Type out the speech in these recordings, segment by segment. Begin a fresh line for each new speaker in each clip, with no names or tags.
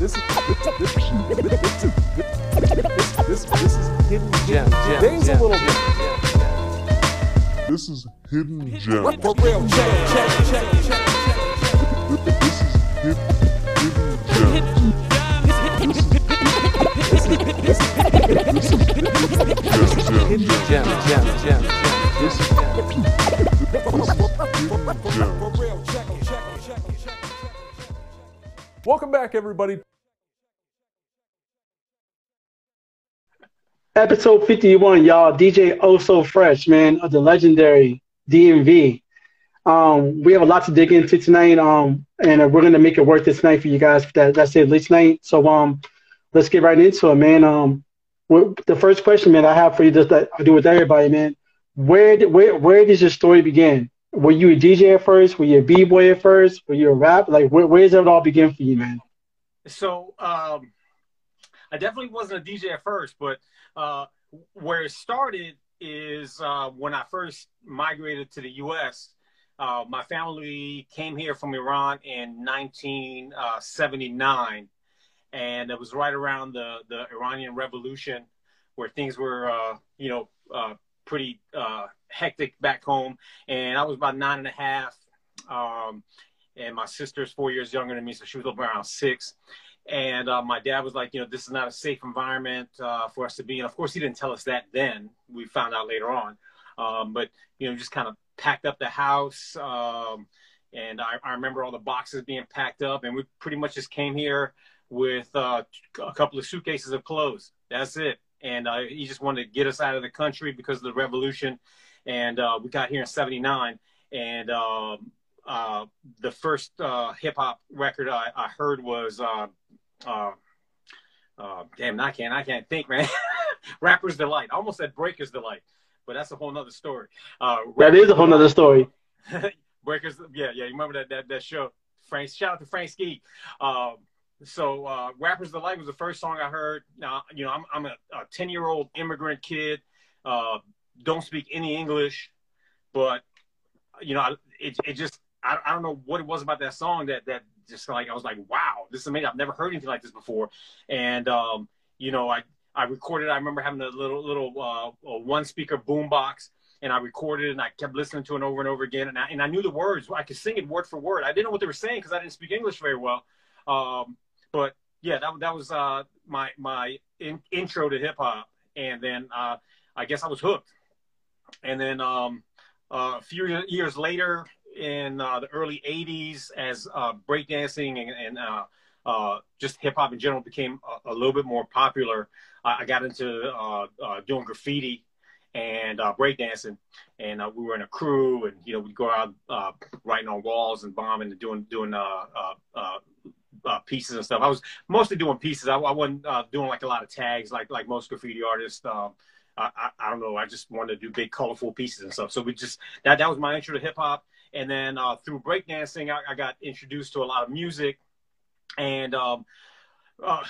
this is this this this is hidden gem. Name's a little bit.
This is hidden gem.
For real, check, check, check, check.
This is hidden, hidden gem.
Hidden gem, gem, gem, gem.
This is hidden gem.
Welcome back, everybody.
Episode 51, y'all. DJ Oh So Fresh, man, of the legendary DMV. Um, we have a lot to dig into tonight, um, and we're gonna make it worth this night for you guys. That, that's it, this night. So, um, let's get right into it, man. Um, the first question, man, I have for you, just that I do with everybody, man. Where did where where does your story begin? Were you a DJ at first? Were you a b boy at first? Were you a rap? Like, where, where does it all begin for you, man?
So um, I definitely wasn't a DJ at first, but uh, where it started is uh, when I first migrated to the U.S. Uh, my family came here from Iran in 1979, and it was right around the the Iranian Revolution, where things were, uh, you know, uh, pretty uh, hectic back home. And I was about nine and a half, um, and my sister's four years younger than me, so she was around six. And uh, my dad was like, you know, this is not a safe environment uh, for us to be in. Of course, he didn't tell us that then. We found out later on. Um, but, you know, just kind of packed up the house. Um, and I, I remember all the boxes being packed up. And we pretty much just came here with uh, a couple of suitcases of clothes. That's it. And uh, he just wanted to get us out of the country because of the revolution. And uh, we got here in 79. And um, uh, the first uh, hip hop record I, I heard was uh, uh, uh, damn, I can't, I can't think, man. Rapper's Delight. I almost said Breaker's Delight, but that's a whole nother story. Uh,
That is a whole nother story.
Breakers, yeah, yeah. You remember that that that show? Frank, shout out to Frank Ski. Um, so, uh, "Rappers Delight" was the first song I heard. Now, you know, I'm I'm a ten year old immigrant kid. Uh, don't speak any English, but you know, I- it it just I, I don't know what it was about that song that that just like I was like, wow, this is amazing. I've never heard anything like this before. And um, you know, I I recorded. I remember having a little little uh, one speaker boombox and I recorded and I kept listening to it over and over again. And I, and I knew the words. I could sing it word for word. I didn't know what they were saying because I didn't speak English very well. Um, but yeah, that, that was uh, my my in, intro to hip hop. And then uh, I guess I was hooked. And then um, uh, a few years later, in uh, the early '80s, as uh, breakdancing and, and uh, uh, just hip hop in general became a, a little bit more popular, I, I got into uh, doing graffiti and breakdancing, and we were in a crew, and you know we'd go out writing on walls and bombing and doing doing pieces and stuff. I was mostly doing pieces. I, I wasn't doing like a lot of tags like like most graffiti artists. Um, I, I, I don't know. I just wanted to do big, colorful pieces and stuff. So we just that that was my intro to hip hop, and then uh, through breakdancing, I, I got introduced to a lot of music, and um, uh,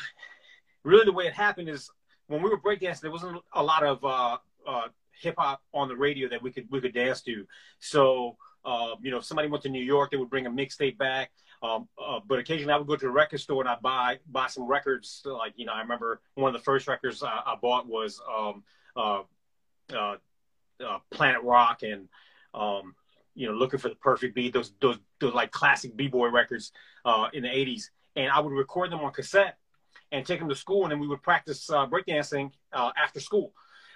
really the way it happened is when we were breakdancing, there wasn't a lot of uh, uh, hip hop on the radio that we could we could dance to. So uh, you know, if somebody went to New York, they would bring a mixtape back. Um, uh, but occasionally, I would go to the record store and I buy buy some records. Like you know, I remember one of the first records I, I bought was um, uh, uh, uh, Planet Rock and um, you know, looking for the perfect beat. Those those those like classic b boy records uh, in the '80s, and I would record them on cassette and take them to school, and then we would practice uh, breakdancing uh, after school.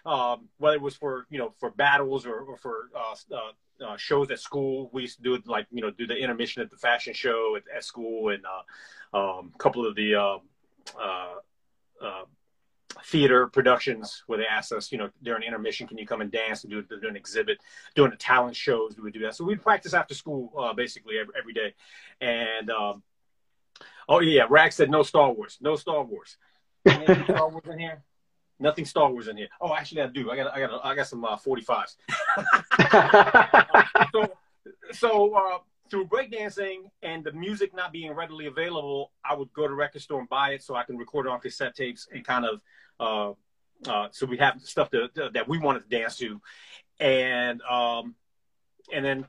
Um, whether it was for you know for battles or, or for uh, uh, uh, shows at school, we used to do it like you know do the intermission at the fashion show at, at school, and uh, um, a couple of the theater productions where they asked us, you know, during intermission, can you come and dance and do, do an exhibit? doing the talent shows, we would do that. So we'd practice after school uh, basically every, every day. And um, oh yeah, Rags said no Star Wars, no Star Wars. Star Wars in here? Nothing Star Wars in here. Oh, actually, I do. I got, I got, I got some uh, 45s. so, so uh, through breakdancing and the music not being readily available, I would go to record store and buy it so I can record it on cassette tapes and kind of, uh, uh, so we have stuff to, that we wanted to dance to, and um, and then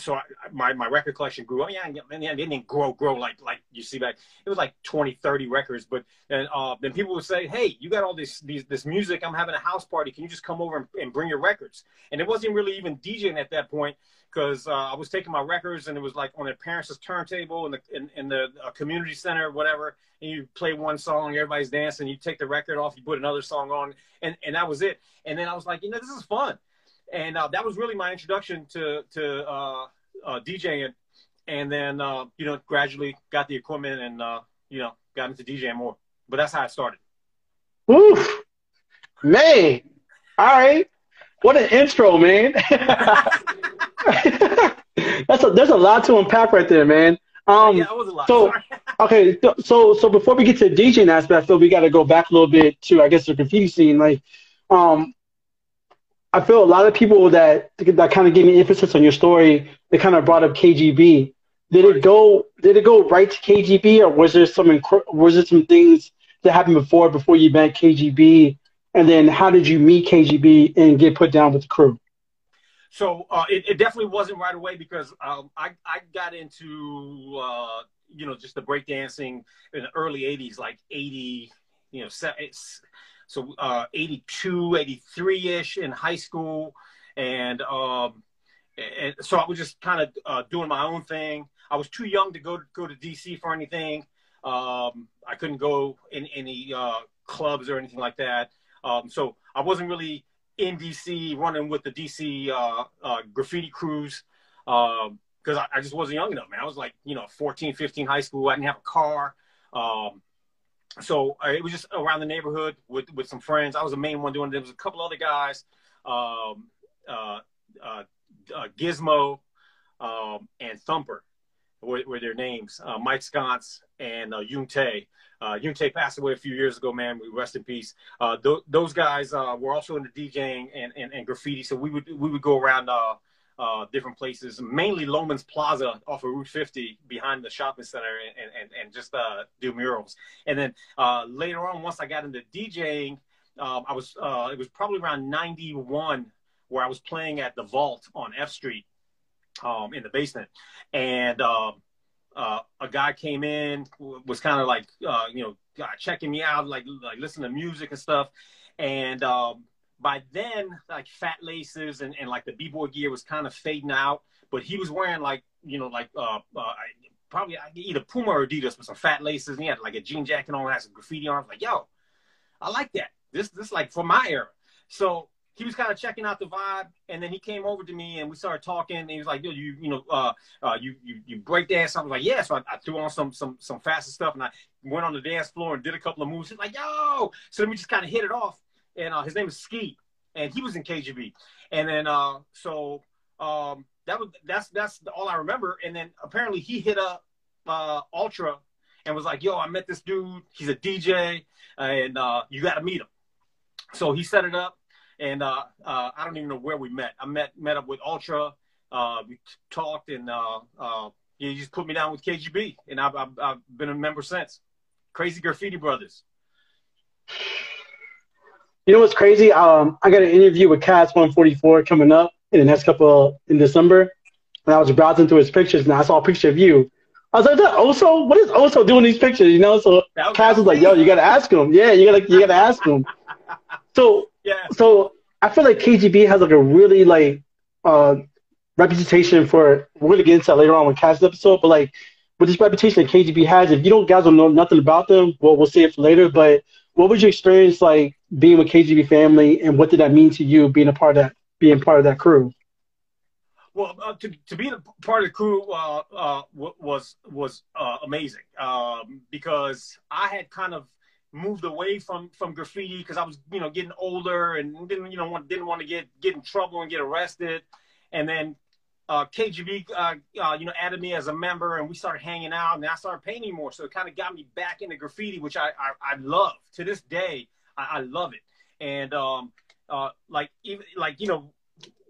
so I, my my record collection grew. I mean, I, it didn't grow grow like like you see back. It was like 20, 30 records. But then uh, then people would say, "Hey, you got all this these this music. I'm having a house party. Can you just come over and, and bring your records?" And it wasn't really even DJing at that point because uh, I was taking my records and it was like on their parents' turntable in the in, in the uh, community center or whatever. And you play one song, everybody's dancing. You take the record off, you put another song on, and and that was it. And then I was like, you know, this is fun and uh, that was really my introduction to to uh, uh, DJing, and then uh, you know gradually got the equipment and uh, you know got into DJing more. But that's how I started.
Oof, man! All right, what an intro, man. that's a there's a lot to unpack right there, man. Um,
yeah, that was a lot.
So, okay, so so before we get to the DJing aspect, I feel we got to go back a little bit to I guess the graffiti scene. Like, um, I feel a lot of people that that kind of gave me emphasis on your story. They kind of brought up KGB. Did it go? Did it go right to KGB, or was there some was there some things that happened before before you met KGB? And then how did you meet KGB and get put down with the crew?
So uh, it, it, definitely wasn't right away because um, I I got into uh, you know just the breakdancing in the early '80s, like '80, you know, so uh, 82, 83 ish in high school, and um, and so I was just kind of uh, doing my own thing. I was too young to go to go to DC for anything. Um, I couldn't go in any uh, clubs or anything like that. Um, so I wasn't really in DC running with the DC uh, uh, graffiti crews because um, I, I, just wasn't young enough, man. I was like, you know, 14, 15, high school. I didn't have a car. Um, so uh, it was just around the neighborhood with, with some friends. I was the main one doing it. There was a couple other guys, um, uh, uh, uh Gizmo um, and Thumper were, were their names. Uh, Mike Sconce and uh, Yoon Tae. Uh, Yoon passed away a few years ago, man. We rest in peace. Th- those guys were also into DJing and, and, and, graffiti. So we would we would go around uh, different places, mainly Loehmann's Plaza off of Route 50 behind the shopping center and, and, and just uh, do murals. And then uh, later on, once I got into DJing, um, I was, uh, it was probably around 91 where I was playing at the Vault on F Street um, in the basement. And um, uh, a guy came in, was kind of like, uh, you know, checking me out, like, like listening to music and stuff. And um, by then, like fat laces and, and like the b-boy gear was kind of fading out, but he was wearing like, you know, like, uh, uh probably either Puma or Adidas with some fat laces. And he had like a jean jacket on, had some graffiti on. I was like, yo, I like that. This, this like for my era. So he was kind of checking out the vibe, and then he came over to me and we started talking. And he was like, "Yo, you you know, uh, uh, you you you break dance?" I was like, "Yeah." So I, I, threw on some some some faster stuff, and I went on the dance floor and did a couple of moves. He's like, "Yo!" So then we just kind of hit it off and uh, his name is Ski, and he was in KGB. And then uh, so um, that was that's that's all I remember. And then apparently he hit up uh, Ultra and was like, "Yo, I met this dude. He's a DJ, and uh, you got to meet him." So he set it up, and uh, uh, I don't even know where we met. I met met up with Ultra. Uh, we talked, and uh, uh, he just put me down with KGB, and I've, I've, I've been a member since. Crazy Graffiti Brothers.
You know what's crazy? Um, I got an interview with Cats 144 coming up in the next couple of, in December, and I was browsing through his pictures, and I saw a picture of you. I was like, "That Oso? What is Oso doing these pictures?" You know, so Cass was like, "Yo, you gotta ask him. Yeah, you gotta you gotta ask him." So yeah, so I feel like KGB has like a really like uh, reputation for. We're gonna get into that later on with Cass episode, but like with this reputation that KGB has, if you don't guys don't know nothing about them, well, we'll see it for later. But what was your experience like being with KGB family, and what did that mean to you being a part of that, being part of that crew?
Well, uh, to, to be a part of the crew uh, uh, was was uh, amazing um, because I had kind of moved away from from graffiti because I was you know getting older and didn't you know want, didn't want to get get in trouble and get arrested, and then uh, KGB uh, you know added me as a member and we started hanging out and I started painting more, so it kind of got me back into graffiti, which I I, I love to this day. I, I love it. And um, uh, like even like you know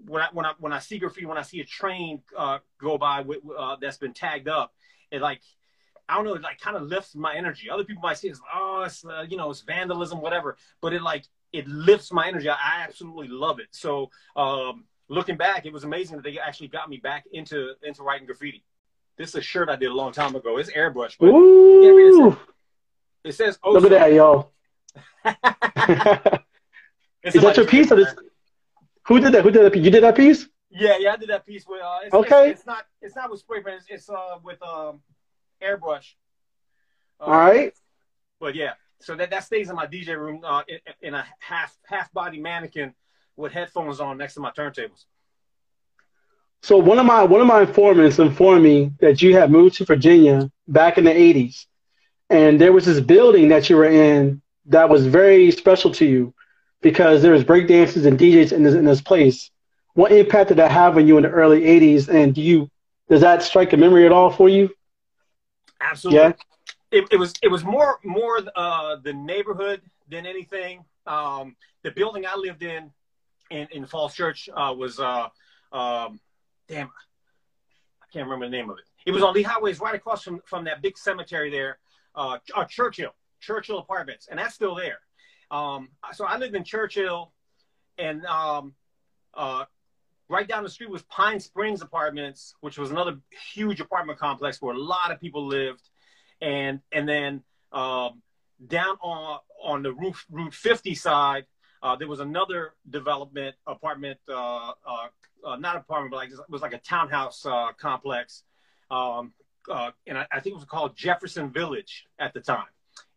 when I when I when I see graffiti, when I see a train uh, go by with, uh, that's been tagged up, it like I don't know, it like kind of lifts my energy. Other people might see it's oh, it's uh, you know, it's vandalism, whatever, but it like it lifts my energy. I, absolutely love it. So um, looking back, it was amazing that they actually got me back into into writing graffiti. This is a shirt I did a long time ago. It's airbrush, but
Ooh,
it says
look at that, yo. Is that your piece or this? Who did that? Who did that? piece? You did that piece?
Yeah, yeah, I did that piece with. Uh, it's,
Okay.
It's, it's not. It's not with spray paint. It's, it's uh with um airbrush. Uh,
All right.
But yeah, so that that stays in my DJ room uh, in, in a half half body mannequin with headphones on next to my turntables.
So one of my one of my informants informed me that you had moved to Virginia back in the '80s, and there was this building that you were in that was very special to you because there was breakdancers and DJs in this in this place. What impact did that have on you in the early '80s? And do you does that strike a memory at all for you?
Absolutely.
Yeah.
It, it was it was more more uh, the neighborhood than anything. Um, the building I lived in in, in Falls Church uh, was uh, um, damn I can't remember the name of it. It was on Lee Highways right across from from that big cemetery there, uh, uh, Churchill Churchill Apartments, and that's still there. Um, so I lived in Churchill, and um, uh, right down the street was Pine Springs Apartments, which was another huge apartment complex where a lot of people lived, and and then um, down on on the Route Route 50 side, uh, there was another development apartment, uh, uh, uh, not apartment, but like it was like a townhouse uh, complex, um, and I, I think it was called Jefferson Village at the time,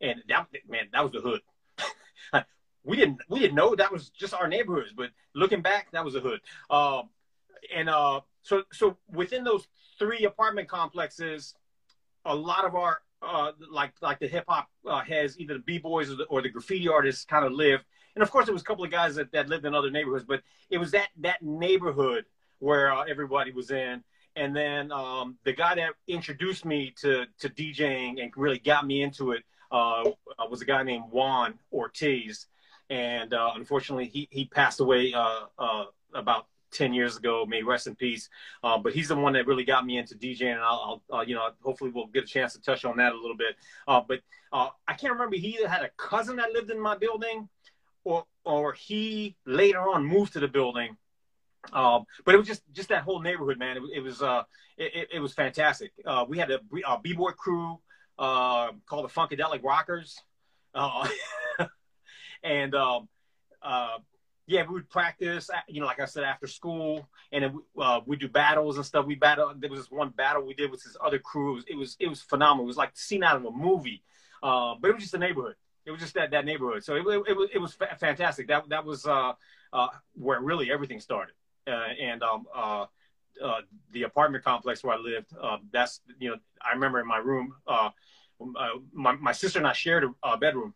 and that man, that was the hood. we didn't we didn't know that was just our neighborhoods, but looking back, that was a hood. Um, and uh, so so within those three apartment complexes, a lot of our uh, like like the hip hop uh, heads, either the b boys or the, or the graffiti artists, kind of lived. And of course, there was a couple of guys that, that lived in other neighborhoods, but it was that that neighborhood where uh, everybody was in. And then um, the guy that introduced me to to DJing and really got me into it uh, was a guy named Juan Ortiz, and uh, unfortunately, he he passed away uh, uh, about ten years ago. May rest in peace. Uh, but he's the one that really got me into DJing, and I'll, I'll uh, you know hopefully we'll get a chance to touch on that a little bit. Uh, but uh, I can't remember. He had a cousin that lived in my building, or or he later on moved to the building. Um, but it was just just that whole neighborhood, man. It, it was uh, it, it- was fantastic. Uh, we had a, a b-boy crew uh, called the Funkadelic Rockers, uh, and um, uh, yeah, we would practice. uh, You know, like I said, after school, and then we, uh, we do battles and stuff. We battle. There was this one battle we did with this other crew. It was it was, it was phenomenal. It was like the scene out of a movie. Uh, but it was just a neighborhood. It was just that that neighborhood. So it, it, it was it was fa- fantastic. That that was uh, uh, where really everything started. Uh, and um, uh, uh, the apartment complex where I lived. Uh, that's you know I remember in my room. Uh, uh, my my sister and I shared a bedroom,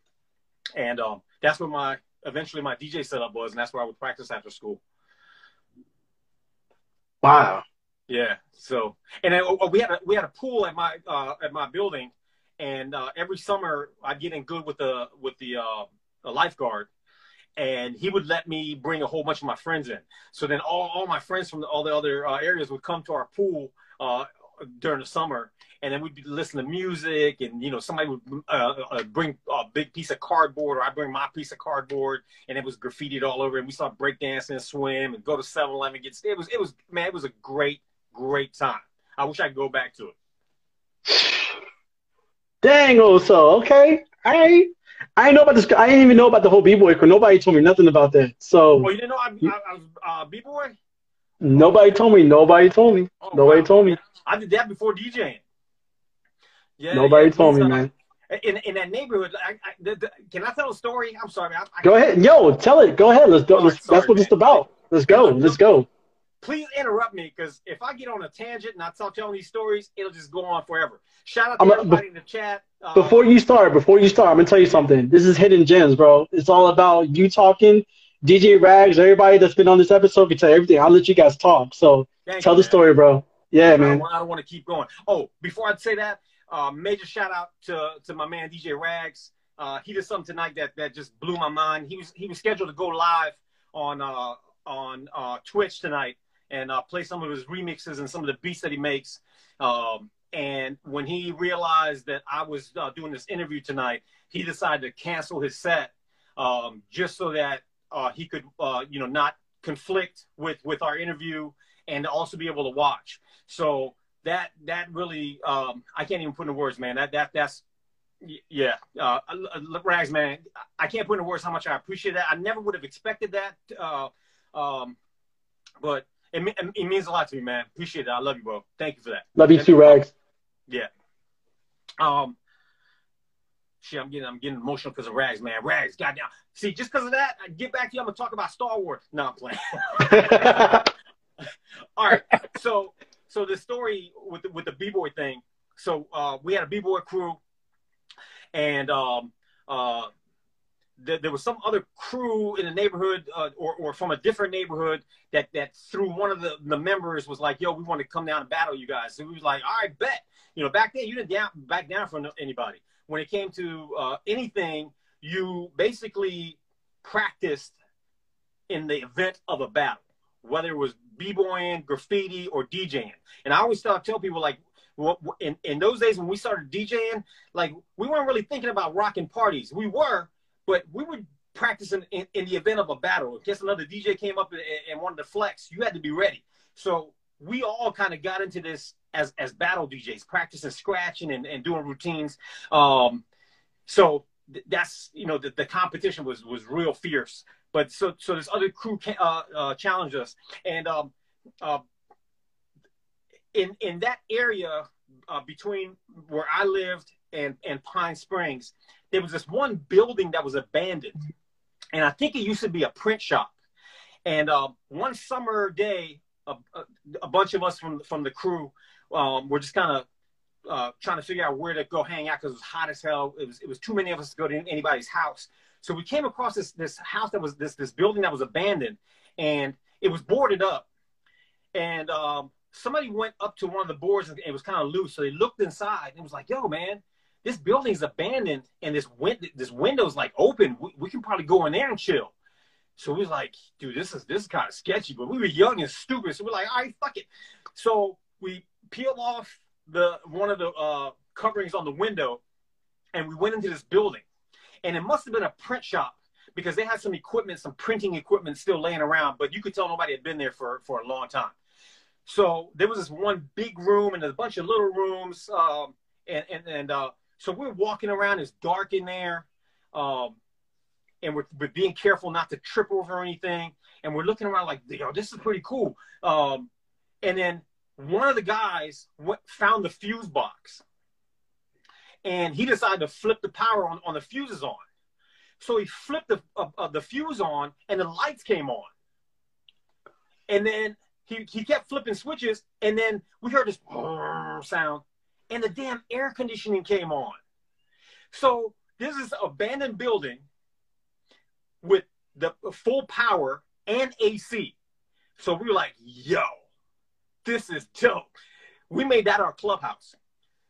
and um, that's where my eventually my DJ setup was, and that's where I would practice after school.
Wow.
Yeah. So, and then uh, we had a we had a pool at my uh, at my building, and uh, every summer I'd get in good with the with the uh, the lifeguard, and he would let me bring a whole bunch of my friends in. So then all, all my friends from the, all the other uh, areas would come to our pool uh, during the summer, and then we'd be listening to music, and you know somebody would uh, uh, bring a big piece of cardboard, or I bring my piece of cardboard, and it was graffitied all over, and we start breakdancing and swim, and go to 7-Eleven, get it was it was man, it was a great great time. I wish I could go back to it.
Dang, also okay. All right. I didn't know about this. I didn't even know about the whole b-boy. Nobody told me nothing about that. So
Oh, you didn't know I, I, I was uh, b boy?
nobody told me. Nobody told me.
Oh,
Nobody
wow.
told me.
I did that before DJing. Yeah,
Nobody
yeah,
told me, man.
In in that neighborhood, I, I, the, the, can I tell a story? I'm sorry. I,
Go ahead. Yo, tell it. Go ahead. Let's.
Sorry,
Let's,
sorry,
that's what it's about. Let's go. Let's go.
Please interrupt me because if I get on a tangent and I start telling these stories, it'll just go on forever. Shout out to
I'm
everybody in the chat. Uh,
Before you start, before you start, I'm gonna tell you something. This is hidden gems, bro. It's all about you talking. DJ Rags, everybody that's been on this episode can tell everything. I'll let you guys talk. So tell
you,
the
man.
story, bro. Yeah,
I
man.
I don't want to keep going. Oh, before I say that, uh, major shout out to to my man DJ Rags. Uh, he did something tonight that that just blew my mind. He was he was scheduled to go live on uh, on uh, Twitch tonight and uh, play some of his remixes and some of the beats that he makes. Um, and when he realized that I was uh, doing this interview tonight, he decided to cancel his set um, just so that uh, he could, uh, you know, not conflict with with our interview and also be able to watch. So that that really um, I can't even put into words, man. That that that's yeah, uh, Rags, man. I can't put into words how much I appreciate that. I never would have expected that, uh, um, but it, it means a lot to me, man. Appreciate it. I love you, bro. Thank you for that.
Love you too, Rags.
Yeah. Um. Shit, I'm getting I'm getting emotional because of Rags, man. Rags, goddamn. See, just because of that, I get back to you. I'm gonna talk about Star Wars. No, I'm playing. All right. So so the story with the, with the b boy thing. So uh, we had a b boy crew, and um, uh, th- there was some other crew in the neighborhood uh, or, or from a different neighborhood that that through one of the, the members was like, "Yo, we want to come down and battle you guys." So we was like, "All right, bet." You know, back then you didn't down, back down from anybody. When it came to uh, anything, you basically practiced in the event of a battle whether it was b-boying, graffiti, or DJing. And I always tell, tell people like, in, in those days when we started DJing, like we weren't really thinking about rocking parties. We were, but we were practicing in, in the event of a battle. In case another DJ came up and, and wanted to flex, you had to be ready. So we all kind of got into this as as battle DJs, practicing scratching and, and doing routines. Um, so that's you know the, the competition was was real fierce. But so so this other crew uh, uh, challenged us, and um, uh, in in that area uh, between where I lived and and Pine Springs, there was this one building that was abandoned, and I think it used to be a print shop. And uh, one summer day, a, a, a, bunch of us from from the crew um, were just kind of uh, trying to figure out where to go hang out because it was hot as hell. It was it was too many of us to go to anybody's house. So we came across this this house that was this this building that was abandoned, and it was boarded up. And um, somebody went up to one of the boards and it was kind of loose. So they looked inside and it was like, "Yo, man, this building's abandoned and this win- this window's like open. We, we can probably go in there and chill." So we was like, "Dude, this is this is kind of sketchy." But we were young and stupid, so we're like, "All right, fuck it." So we peeled off the one of the uh, coverings on the window, and we went into this building and it must have been a print shop because they had some equipment, some printing equipment still laying around, but you could tell nobody had been there for, for a long time. So there was this one big room and a bunch of little rooms. Um, and and, and uh, so we're walking around, it's dark in there. Um, and we're, we're being careful not to trip over anything. And we're looking around like, yo, this is pretty cool. Um, and then one of the guys found the fuse box and he decided to flip the power on, on the fuses on. So he flipped the, uh, uh, the fuse on and the lights came on. And then he, he kept flipping switches and then we heard this sound and the damn air conditioning came on. So this is abandoned building with the full power and AC. So we were like, yo, this is dope. We made that our clubhouse.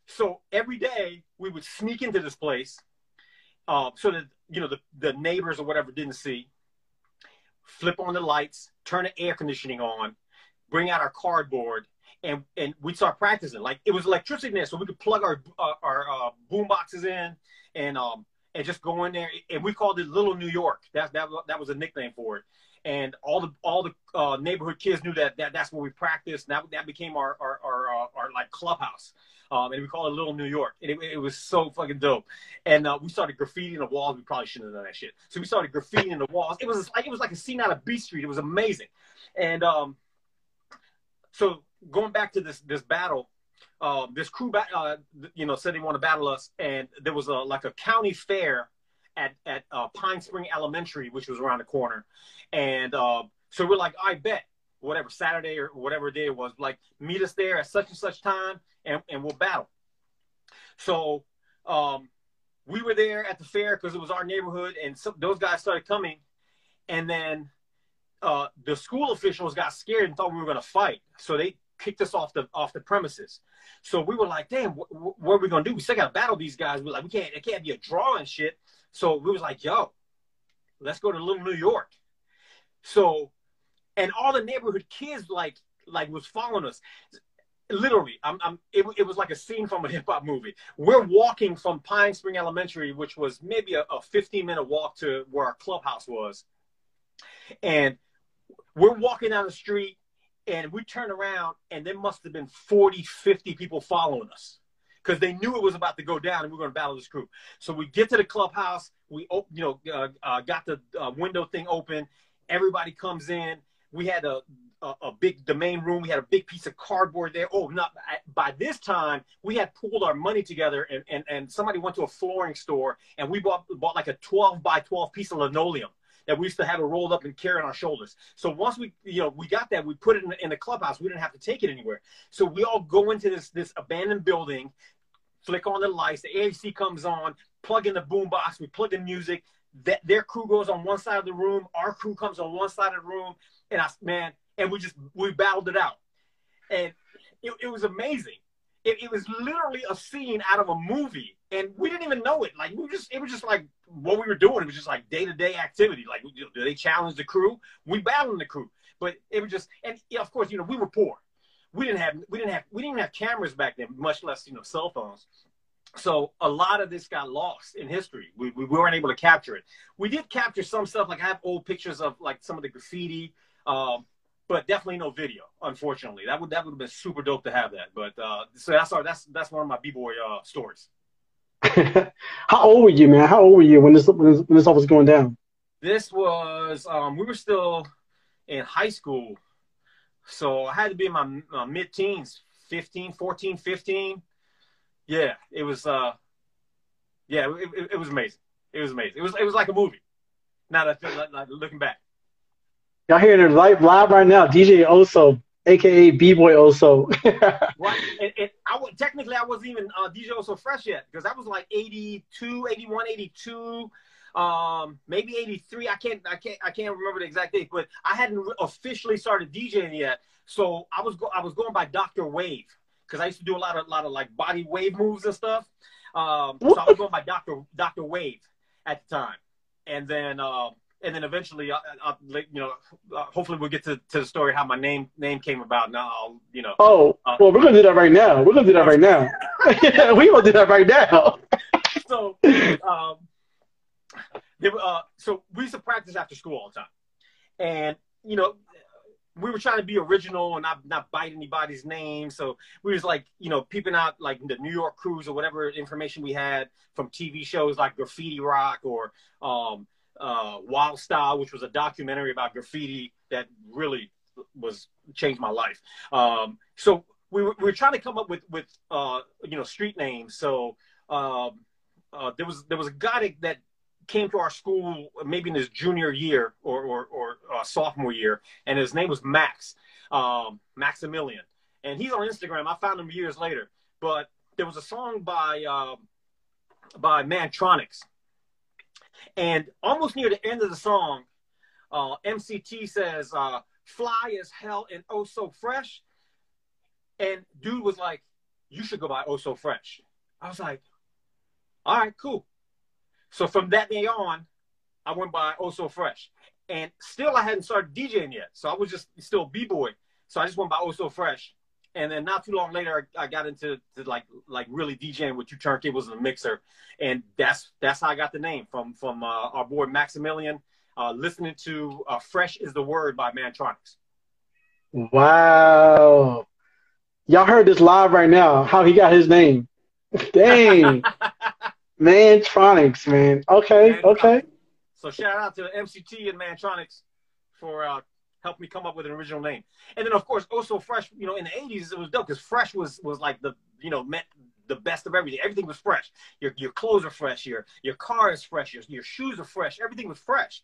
So every day we would sneak into this place uh, so that you know the, the neighbors or whatever didn't see. Flip on the lights, turn the air conditioning on, bring out our cardboard, and and we'd start practicing. Like it was electricity there, so we could plug our uh, our uh, boom boxes in and um and just go in there. And we called it Little New York. That that that was a nickname for it. And all the all the uh, neighborhood kids knew that, that that's where we practiced. That that became our our our, our, our like clubhouse um, and we call it Little New York. And it, it was so fucking dope. And uh, we started graffitiing the walls. We probably shouldn't have done that shit. So we started graffitiing the walls. It was like it was like a scene out of Beat Street. It was amazing. And um, so going back to this this battle, uh, this crew, ba- uh, you know, said they want to battle us, and there was a like a county fair at at uh, Pine Spring Elementary, which was around the corner, and uh, so we're like, I bet whatever Saturday or whatever day it was, like meet us there at such and such time, and, and we'll battle. So um, we were there at the fair because it was our neighborhood, and those guys started coming, and then uh, the school officials got scared and thought we were going to fight, so they kicked us off the off the premises. So we were like, "Damn, wh- wh- what are we gonna do? We still gotta battle these guys." We're like, "We can't. It can't be a draw and shit." So we was like, "Yo, let's go to Little New York." So, and all the neighborhood kids like like was following us literally i'm, I'm it, it, was like a scene from a hip-hop movie we're walking from pine spring elementary which was maybe a, a 15 minute walk to where our clubhouse was and we're walking down the street and we turn around and there must have been 40, 50 people following us because they knew it was about to go down and we were going to battle this group So we get to the clubhouse. We, you know, uh, uh, got the uh, window thing open. Everybody comes in. We had a, a, a big, the main room. We had a big piece of cardboard there. Oh, not by this time we had pooled our money together and, and, and somebody went to a flooring store and we bought, bought like a 12 by 12 piece of linoleum that we used to have it rolled up and carry on our shoulders. So once we, you know, we got that, we put it in, in the clubhouse. We didn't have to take it anywhere. So we all go into this this abandoned building, flick on the lights, the AC comes on, plug in the boombox, we plug in music. That their crew goes on one side of the room, our crew comes on one side of the room, and I man, and we just we battled it out, and it, it was amazing. It, it was literally a scene out of a movie, and we didn't even know it. Like we just, it was just like what we were doing. It was just like day to day activity. Like, do they challenge the crew? We battled the crew, but it was just, and of course, you know, we were poor. We didn't have, we didn't have, we didn't have cameras back then, much less you know cell phones. So a lot of this got lost in history. We, we weren't able to capture it. We did capture some stuff. Like I have old pictures of like some of the graffiti. Um, but definitely no video. Unfortunately, that would that would have been super dope to have that. But uh, so that's our that's that's one of my b boy uh, stories.
How old were you, man? How old were you when this when this, when this all was going down?
This was um, we were still in high school, so I had to be in my uh, mid teens, 15, 14, 15. Yeah, it was. Uh, yeah, it, it, it was amazing. It was amazing. It was it was like a movie. Now that i like, like looking back.
Y'all hearing it live, live right now. DJ Oso, aka B Boy Oso.
right. And, and I w- technically I wasn't even uh, DJ Oso fresh yet because that was like 82, 81, 82, um, maybe 83. I can't, I can't, I can't remember the exact date, but I hadn't officially started DJing yet. So I was, go- I was going by Dr. Wave because I used to do a lot of, lot of like body wave moves and stuff. Um, so I was going by Dr. Dr. Wave at the time. And then, um, and then eventually, I, I, you know, uh, hopefully we'll get to, to the story how my name name came about. Now, I'll, you know.
Oh,
uh,
well, we're gonna do that right now. We're gonna do that right now. we gonna do that right now.
so, um, they, uh, so we used to practice after school all the time, and you know, we were trying to be original and not not bite anybody's name. So we was like, you know, peeping out like the New York crews or whatever information we had from TV shows like Graffiti Rock or um, uh, Wild Style, which was a documentary about graffiti that really was changed my life. Um, so we were, we were trying to come up with with uh, you know street names. So um, uh, there was there was a guy that, came to our school maybe in his junior year or or, or uh, sophomore year, and his name was Max um, Maximilian, and he's on Instagram. I found him years later, but there was a song by um, by Mantronix and almost near the end of the song, uh, MC Tee says, uh, fly as hell and oh so fresh. And dude was like, you should go by oh so fresh. I was like, all right, cool. So from that day on, I went by oh so fresh. And still I hadn't started DJing yet. So I was just still B-boy. So I just went by oh so fresh. And then not too long later, I got into to like like really DJing with two turntables and a mixer, and that's that's how I got the name from from uh, our boy Maximilian. Uh, listening to uh, "Fresh Is the Word" by Mantronix.
Wow, y'all heard this live right now. How he got his name? Dang, Mantronix, man. Okay,
Mantronix.
okay.
So shout out to MC Tee and Mantronix for uh, helped me come up with an original name. And then of course also fresh, you know, in the 80s it was dope because fresh was was like the you know meant the best of everything. Everything was fresh. Your your clothes are fresh. Your your car is fresh. Your your shoes are fresh. Everything was fresh.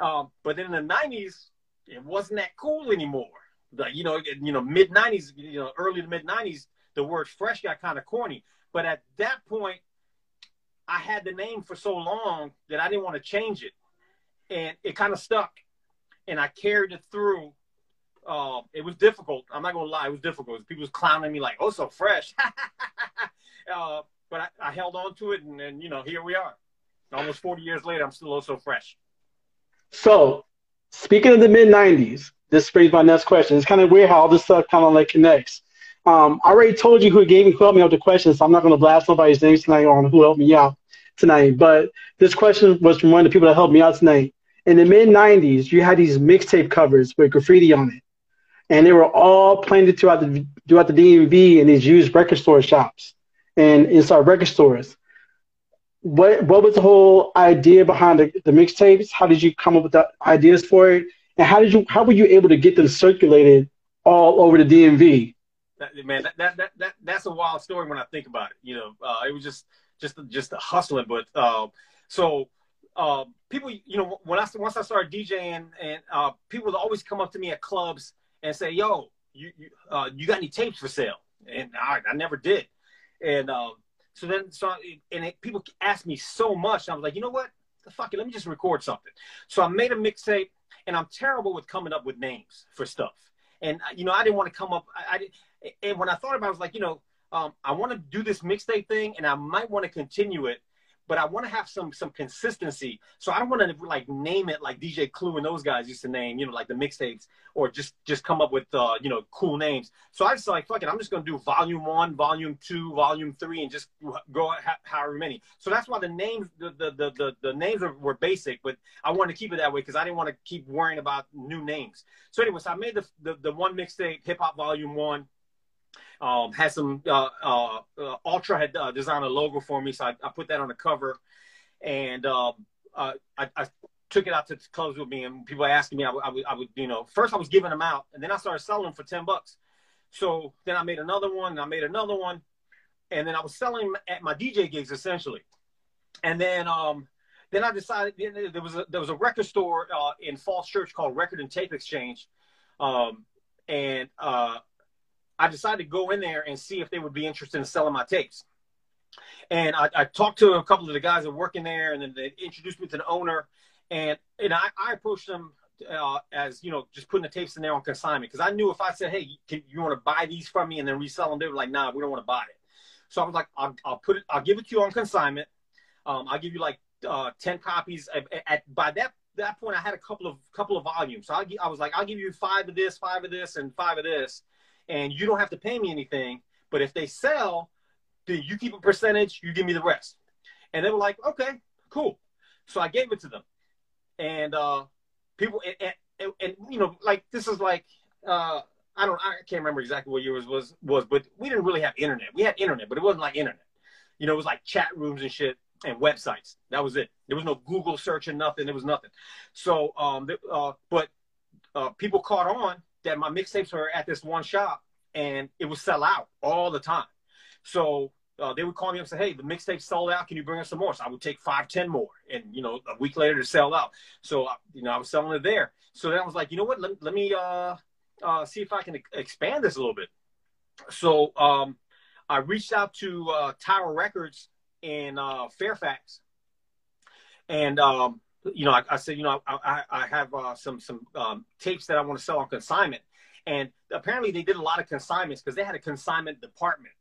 Um, but then in the 90s, it wasn't that cool anymore. Like you know, you know, mid 90s, you know, early to mid 90s, the word fresh got kind of corny. But at that point, I had the name for so long that I didn't want to change it, and it kind of stuck and I carried it through. Uh, it was difficult. I'm not gonna lie, it was difficult. People was clowning me like, "Oh, so fresh," uh, but I, I, held on to it, and, and, you know, here we are. Almost 40 years later, I'm still oh so fresh.
So, speaking of the mid '90s, this brings my next question. It's kind of weird how all this stuff kind of like connects. Um, I already told you who gave me who helped me out with the question, so I'm not going to blast nobody's names tonight on who helped me out tonight. But this question was from one of the people that helped me out tonight in the mid '90s, you had these mixtape covers with graffiti on it, and they were all planted throughout the throughout the DMV in these used record store shops and inside record stores. What what was the whole idea behind the, the mixtapes? How did you come up with the ideas for it? And how did you how were you able to get them circulated all over the DMV?
That, man, that, that, that, that, that's a wild story when I think about it. You know, uh, it was just, just, just a hustling. But, uh, so, uh, people, you know, when I, once I started DJing and, uh, people would always come up to me at clubs and say, yo, you, you, uh, you got any tapes for sale? And I, I never did. And, um, so then, so, and it, people asked me so much. I was like, you know what? The Fuck it. Let me just record something. So I made a mixtape and I'm terrible with coming up with names for stuff. And, you know, I didn't want to come up, I, I didn't, and when I thought about it, I was like, you know, um, I want to do this mixtape thing, and I might want to continue it, but I want to have some some consistency. So I don't want to like name it like DJ Clue and those guys used to name, you know, like the mixtapes, or just just come up with uh, you know cool names. So I just like fuck it, I'm just gonna do volume one, volume two, volume three, and just go however many. So that's why the names the the the the, the names were, basic, but I wanted to keep it that way because I didn't want to keep worrying about new names. So anyway, so I made the the, the one mixtape, hip hop volume one um, had some uh, uh, Ultra had uh, designed a logo for me, so I, I, put that on the cover, and um, uh, I, I, took it out to clubs with me, and people asking me, I, I, would, I would, you know, first I was giving them out, and then I started selling them for ten bucks. So then I made another one, and I made another one, and then I was selling at my DJ gigs essentially, and then um, then I decided there was a there was a record store uh, in Falls Church called Record and Tape Exchange, um, and uh, I decided to go in there and see if they would be interested in selling my tapes. And I, I talked to a couple of the guys that work in there, and then they introduced me to the owner. And and I, I approached them uh, as you know, just putting the tapes in there on consignment because I knew if I said, "Hey, can, you want to buy these from me and then resell them?" They were like, "Nah, we don't want to buy it." So I was like, "I'll, I'll put it. I'll give it to you on consignment. Um, I'll give you like uh, ten copies." At, at, by that that point, I had a couple of couple of volumes. So I, I was like, "I'll give you five of this, five of this, and five of this." And you don't have to pay me anything. But if they sell, then you keep a percentage, you give me the rest. And they were like, okay, cool. So I gave it to them. And uh, people, and, and, and, you know, like this is like, uh, I don't, I can't remember exactly what year was, was, was, but we didn't really have internet. We had internet, but it wasn't like internet. You know, it was like chat rooms and shit and websites. That was it. There was no Google search and nothing. There was nothing. So, um, uh, but uh, people caught on that my mixtapes were at this one shop and it would sell out all the time. So uh, they would call me and say, "Hey, the mixtape sold out. Can you bring us some more?" So I would take five, ten more, and you know, a week later to sell out. So uh, you know, I was selling it there. So then I was like, you know what? Let, let me uh, uh, see if I can expand this a little bit. So um, I reached out to uh, Tower Records in uh, Fairfax, and um, you know, I, I, said, you know, I, I, I have uh, some some um, tapes that I want to sell on consignment, and apparently they did a lot of consignments because they had a consignment department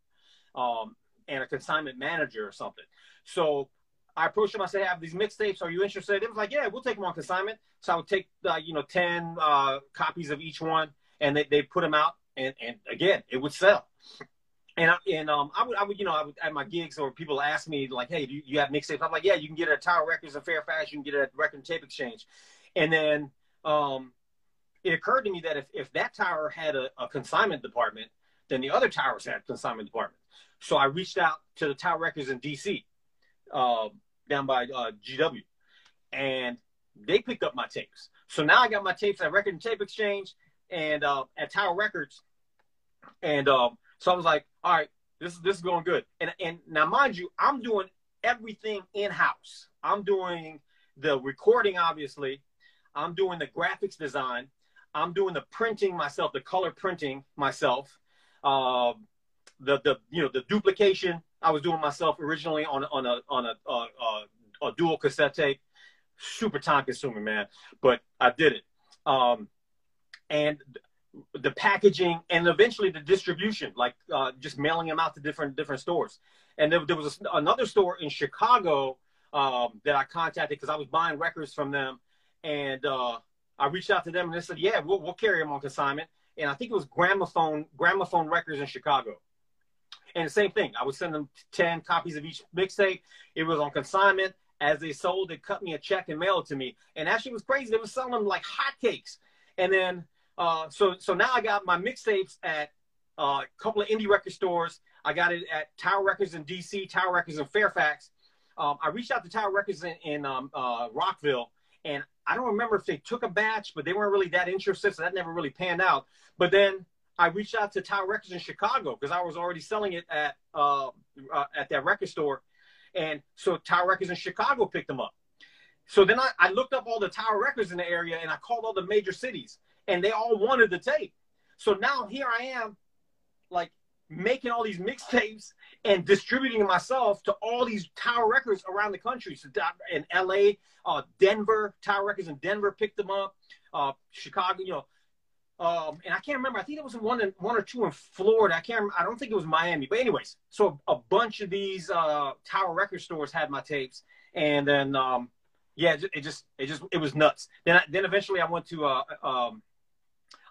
um, and a consignment manager or something. So I approached them. I said, hey, "I have these mixtapes. Are you interested?" They was like, "Yeah, we'll take them on consignment." So I would take, uh, you know, ten uh, copies of each one, and they they put them out, and and again, it would sell and I, and um, I would I would you know I would at my gigs or people ask me like, hey, do you, you have mixtapes? I'm like, yeah, you can get it at Tower Records in Fairfax. You can get it at Record and Tape Exchange, and then um, it occurred to me that if if that tower had a, a consignment department, then the other towers had consignment department. So I reached out to the Tower Records in DC, uh, down by uh, GW, and they picked up my tapes. So now I got my tapes at Record and Tape Exchange and uh, at Tower Records, and um, so I was like, all right, this is this is going good. And and now mind you, I'm doing everything in house. I'm doing the recording, obviously. I'm doing the graphics design. I'm doing the printing myself, the color printing myself. Uh, the the you know the duplication I was doing myself originally on on a on a, a, a, a dual cassette tape. Super time consuming, man, but I did it. Um, and the packaging and eventually the distribution, like uh, just mailing them out to different different stores. And there, there was a, another store in Chicago um, that I contacted because I was buying records from them, and uh, I reached out to them and they said, "Yeah, we'll, we'll carry them on consignment." And I think it was Gramophone Gramophone Records in Chicago. And the same thing, I would send them ten copies of each mixtape. It was on consignment, as they sold, they cut me a check and mailed it to me. And actually, it was crazy. They were selling them like hotcakes. And then, uh, so so now I got my mixtapes at uh, a couple of indie record stores. I got it at Tower Records in DC, Tower Records in Fairfax. Um, I reached out to Tower Records in, in um, uh, Rockville, and I don't remember if they took a batch, but they weren't really that interested, so that never really panned out. But then I reached out to Tower Records in Chicago because I was already selling it at uh, uh, at that record store, and so Tower Records in Chicago picked them up. So then I, I looked up all the Tower Records in the area, and I called all the major cities, and they all wanted the tape. So now here I am, like making all these mixtapes and distributing myself to all these Tower Records around the country. So in LA, uh, Denver, Tower Records in Denver picked them up, uh, Chicago, you know, um, and I can't remember. I think it was one in, one or two in Florida. I can't. Remember, I don't think it was Miami. But anyways, so a bunch of these uh, Tower Record stores had my tapes, and then um, yeah, it just, it just it just it was nuts. Then I, then eventually I went to uh, um,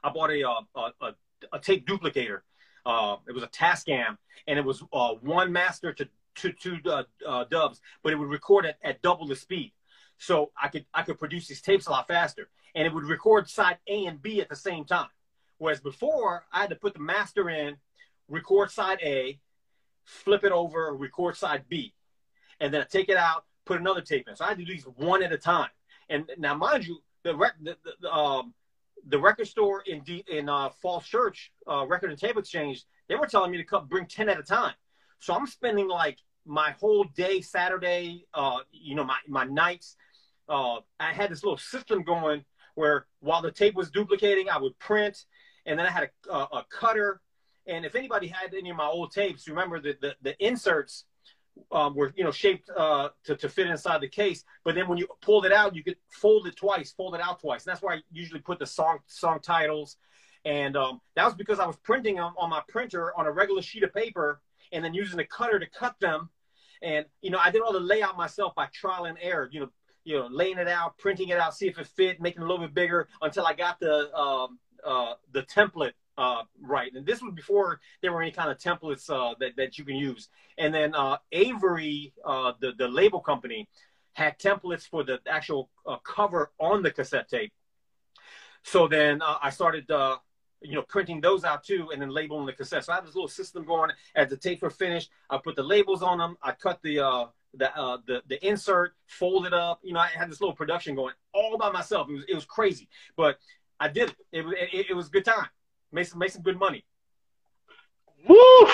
I bought a uh, a, a, a tape duplicator uh, it was a Tascam, and it was uh, one master to two, two uh, uh, dubs, but it would record at, at double the speed. So I could I could produce these tapes a lot faster, and it would record side A and B at the same time. Whereas before, I had to put the master in, record side A, flip it over, record side B, and then I take it out, put another tape in. So I had to do these one at a time. And now, mind you, the, rec- the, the um, the record store in D, in uh, Falls Church, uh, Record and Tape Exchange, they were telling me to come bring ten at a time. So I'm spending like my whole day Saturday, uh, you know, my my nights. Uh, I had this little system going where while the tape was duplicating, I would print, and then I had a, a, a cutter. And if anybody had any of my old tapes, remember the the, the inserts um, were you know shaped uh, to, to fit inside the case. But then when you pulled it out, you could fold it twice, fold it out twice. And that's why I usually put the song song titles. And um, that was because I was printing them on my printer on a regular sheet of paper, and then using a cutter to cut them. And you know, I did all the layout myself by trial and error. You know, you know, laying it out, printing it out, see if it fit, making it a little bit bigger until I got the um, uh, the template uh, right. And this was before there were any kind of templates uh, that, that you can use. And then uh, Avery, uh, the, the label company, had templates for the actual uh, cover on the cassette tape. So then uh, I started, you know, printing those out too, and then labeling the cassette. So I had this little system going. As the tapes were finished, I put the labels on them. I cut the the uh, the the insert, folded up. You know, I had this little production going all by myself. It was it was crazy, but I did it. It it, it was a good time made some made some good money.
Woo!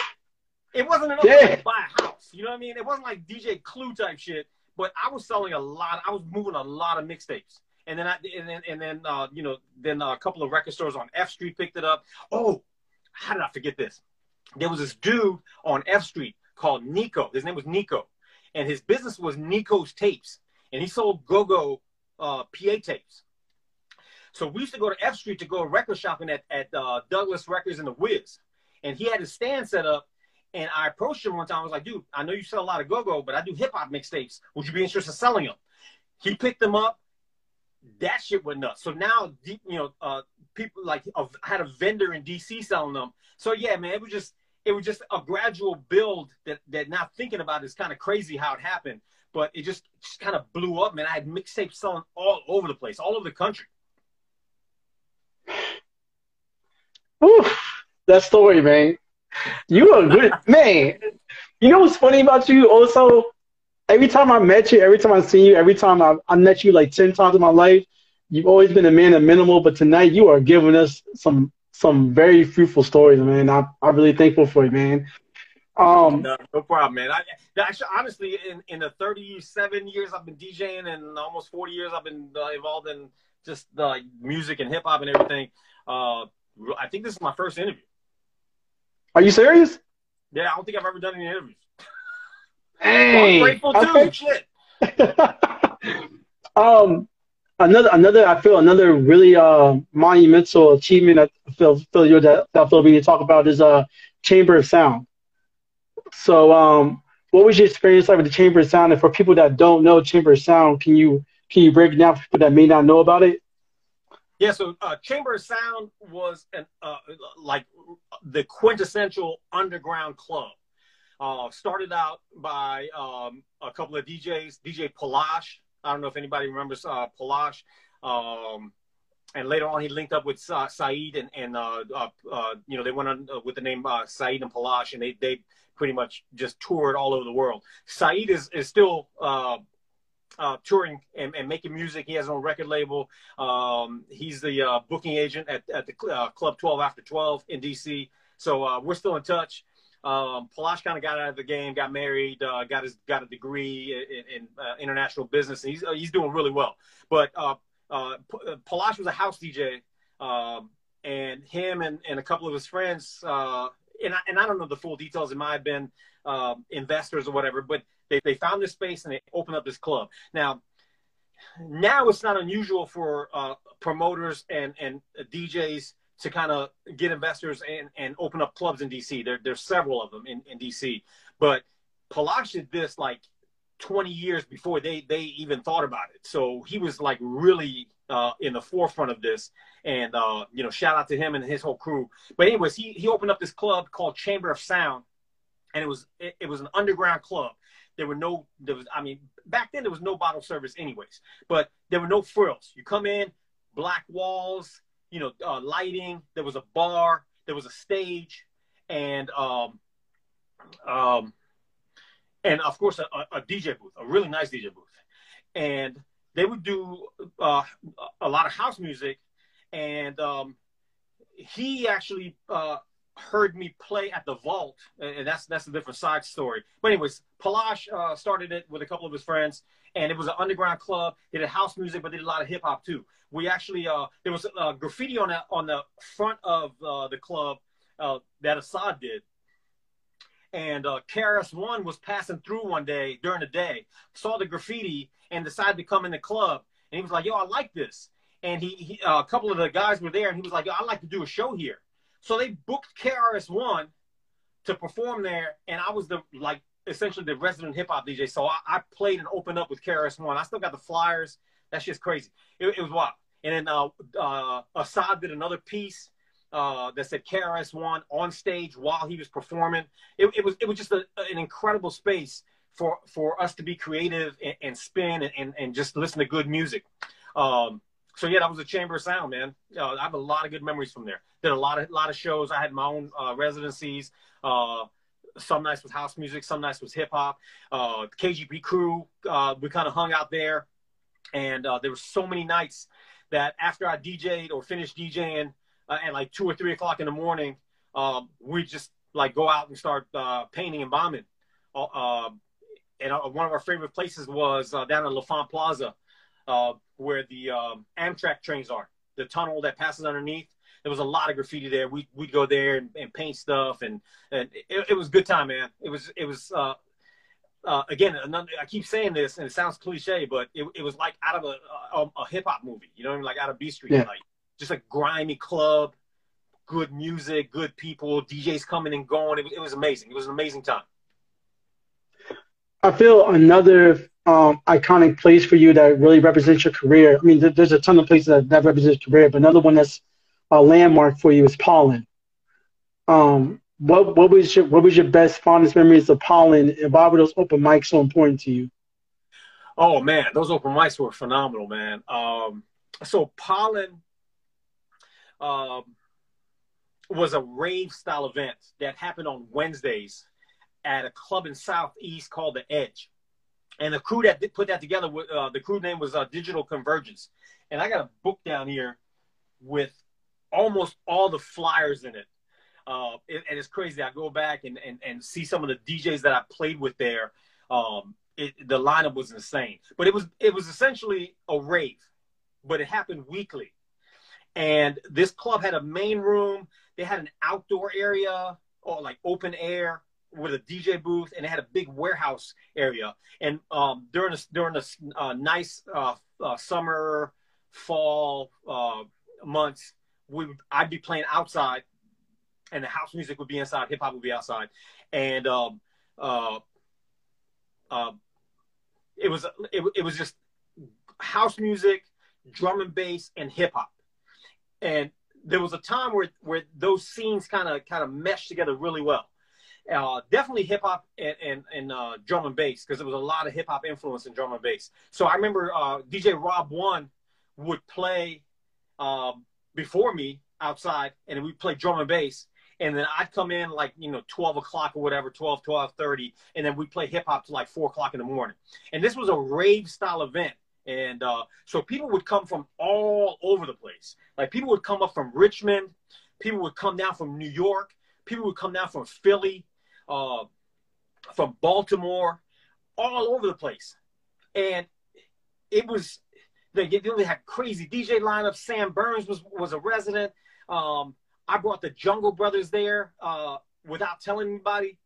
It wasn't enough yeah. to buy a house. You know what I mean? It wasn't like DJ Clue type shit. But I was selling a lot. I was moving a lot of mixtapes. And then I and then and then uh, you know then a couple of record stores on F Street picked it up. Oh, how did I forget this? There was this dude on F Street called Nico. His name was Nico, and his business was Nico's Tapes, and he sold go-go uh, PA tapes. So we used to go to F Street to go record shopping at, at uh, Douglas Records and the Wiz. And he had his stand set up. And I approached him one time. I was like, dude, I know you sell a lot of go go, but I do hip hop mixtapes. Would you be interested in selling them? He picked them up. That shit went nuts. So now, you know, uh, people like uh, had a vendor in DC selling them. So yeah, man, it was just it was just a gradual build that that now thinking about is kind of crazy how it happened. But it just, just kind of blew up, man. I had mixtapes selling all over the place, all over the country.
Whew, that story, man. You are good, man. You know what's funny about you? Oso, every time I met you, every time I see you, every time I, I met you like ten times in my life, you've always been a man of minimal. But tonight, you are giving us some some very fruitful stories, man. I I'm really thankful for you, man. Um,
no, no problem, man. I, actually, honestly, in, in the 37 years I've been DJing and almost 40 years I've been uh, involved in just uh, music and hip hop and everything. Uh, I think this is my first interview.
Are you serious?
Yeah, I don't think I've ever done any interviews.
Hey,
well, grateful too. Okay. Shit.
um, another another I feel another really uh monumental achievement I feel feel you that I feel we need to talk about is uh Chamber of Sound. So um, what was your experience like with the Chamber of Sound? And for people that don't know Chamber of Sound, can you can you break it down for people that may not know about it?
Yeah, so uh, Chamber of Sound was an uh, like the quintessential underground club. Uh, started out by um, a couple of DJs, DJ Palash. I don't know if anybody remembers uh, Palash. Um, and later on, he linked up with uh, Saeed, and, and uh, uh, uh, you know they went on with the name Saeed and Palash, and they they pretty much just toured all over the world. Saeed is is still uh, uh, touring and, and, making music. He has his own record label. Um, he's the uh, booking agent at, at the uh, Club 12 After 12 in DC. So uh, we're still in touch. Um, Palash kind of got out of the game, got married, uh, got his got a degree in, in uh, international business, and he's he's doing really well. But Palash was a house DJ, um, and him and, and a couple of his friends, and I, and I don't know the full details. It might have been um, investors or whatever, but they, they found this space and they opened up this club. Now, now it's not unusual for uh, promoters and, and DJs to kind of get investors and, and open up clubs in DC. There, there's several of them in, in DC. But Palash did this like 20 years before they, they even thought about it. So he was like really uh, in the forefront of this. And, uh, you know, shout out to him and his whole crew. But anyways, he, he opened up this club called Chamber of Sound. And it was it, it was an underground club. There were no, there was, I mean, back then there was no bottle service anyways, but there were no frills. You come in, black walls, you know, uh, lighting. There was a bar, there was a stage, and um, um, and of course a, a DJ booth, a really nice DJ booth, and they would do uh, a lot of house music, and um, he actually uh, heard me play at the Vault, and that's that's a different side story. But anyways, Palash uh, started it with a couple of his friends, and it was an underground club. They did house music, but they did a lot of hip hop too. We actually uh, there was uh, graffiti on the on the front of uh, the club uh, that Assad did. And uh, KRS One was passing through one day during the day, saw the graffiti, and decided to come in the club. And he was like, "Yo, I like this." And he, he uh, a couple of the guys were there, and he was like, "Yo, I'd like to do a show here." So they booked KRS One to perform there, and I was the like essentially the resident hip hop DJ. So I, I, played and opened up with KRS One. I still got the flyers. That's just crazy. It, it was wild. And then uh, uh, Assad did another piece uh, that said KRS One on stage while he was performing. It, it was it was just a, an incredible space for for us to be creative and, and spin and, and, and just listen to good music. Um, so yeah, that was a Chamber of Sound, man. Uh, I have a lot of good memories from there. Did a lot of lot of shows. I had my own uh, residencies. Uh, some nights was house music, some nights was hip hop. Uh, crew, uh, we kind of hung out there, and uh, there were so many nights that after I DJ'd or finished DJing at like two or three o'clock in the morning, um, we just like go out and start painting and bombing. and one of our favorite places was down at L'Enfant Plaza uh, where the um, Amtrak trains are, the tunnel that passes underneath. There was a lot of graffiti there. We we'd go there and, and paint stuff, and and it, it was a good time, man. It was it was uh, uh, again, another, I keep saying this, and it sounds cliche, but it, it was like out of a a, a hip hop movie. You know, I mean? like out of Beat Street, yeah. like just a grimy club, good music, good people, DJs coming and going. It, it was amazing. It was an amazing time.
I feel another um, iconic place for you that really represents your career? I mean, there's a ton of places that, that represent your career, but another one that's a landmark for you is Pollen. Um, what what was your what was your best fondest memories of Pollen, and why were those open mics so important to you?
Oh man, those open mics were phenomenal, man. Um, so Pollen um, was a rave style event that happened on Wednesdays at a club in Southeast called the Edge and the crew that put that together, uh, the crew name was uh, Digital Convergence. And I got a book down here with almost all the flyers in it. Uh, it and it's crazy. I go back and, and, and see some of the DJs that I played with there. Um, it, the lineup was insane, but it was it was essentially a rave, but it happened weekly. And this club had a main room. They had an outdoor area or like open air with a DJ booth, and it had a big warehouse area. And um, during the during the uh, nice uh, uh, summer, fall uh, months, we I'd be playing outside, and the house music would be inside, hip hop would be outside, and um, uh, uh, it was it, it was just house music, drum and bass, and hip hop, and there was a time where where those scenes kind of kind of meshed together really well. Uh, definitely hip hop and and, and uh, drum and bass because there was a lot of hip hop influence in drum and bass. So I remember uh, DJ Rob One would play um, before me outside, and we'd play drum and bass. And then I'd come in like you know 12 o'clock or whatever, 12, 12, 30, and then we'd play hip hop to like four o'clock in the morning. And this was a rave style event. And uh, so people would come from all over the place. Like people would come up from Richmond, people would come down from New York, people would come down from Philly, uh, from Baltimore, all over the place. And it was they really had crazy DJ lineup. Sam Burns was was a resident. Um, I brought the Jungle Brothers there uh, without telling anybody.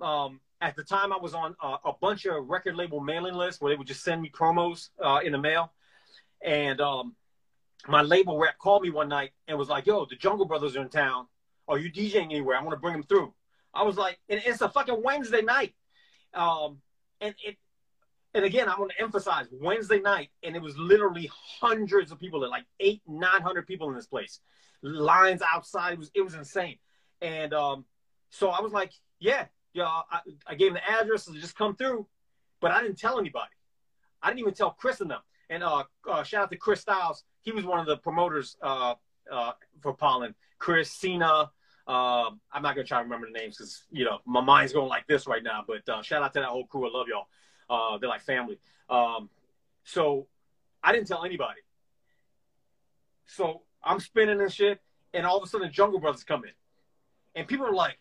Um, at the time, I was on uh, a bunch of record label mailing lists where they would just send me promos uh, in the mail. And um, my label rep called me one night and was like, "Yo, the Jungle Brothers are in town. Are you DJing anywhere? I want to bring them through." I was like, and it's a fucking Wednesday night. Um, and it, and again, I want to emphasize Wednesday night, and it was literally hundreds of people, like eight, nine hundred people in this place, lines outside. It was it was insane, and um, so I was like, yeah, yeah. I, I gave him the address to just come through, but I didn't tell anybody. I didn't even tell Chris and them. And uh, uh, shout out to Chris Styles. He was one of the promoters uh, uh, for Pollen. Chris Cena, uh, I'm not gonna try to remember the names because you know my mind's going like this right now. But uh, shout out to that whole crew. I love y'all. Uh, they're like family. Um, so I didn't tell anybody. So I'm spinning and shit, and all of a sudden the Jungle Brothers come in, and people are like,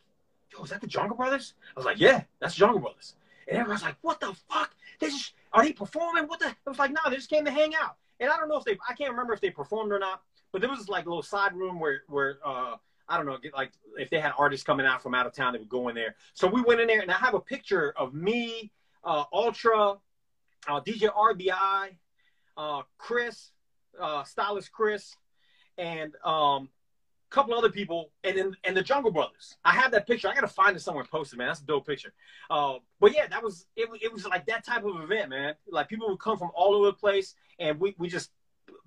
"Yo, is that the Jungle Brothers?" I was like, "Yeah, that's Jungle Brothers." And everyone's like, "What the fuck? They just are they performing? What the?" I was like, "No, they just came to hang out." And I don't know if they, I can't remember if they performed or not, but there was like a little side room where where uh, I don't know, like if they had artists coming out from out of town, they would go in there. So we went in there, and I have a picture of me, uh, Ultra, uh, DJ RBI, uh, Chris, uh, stylist Chris, and um, a couple other people, and then and the Jungle Brothers. I have that picture. I gotta find it somewhere and post it, man. That's a dope picture. Uh, but yeah, that was it. It was like that type of event, man. Like people would come from all over the place, and we we just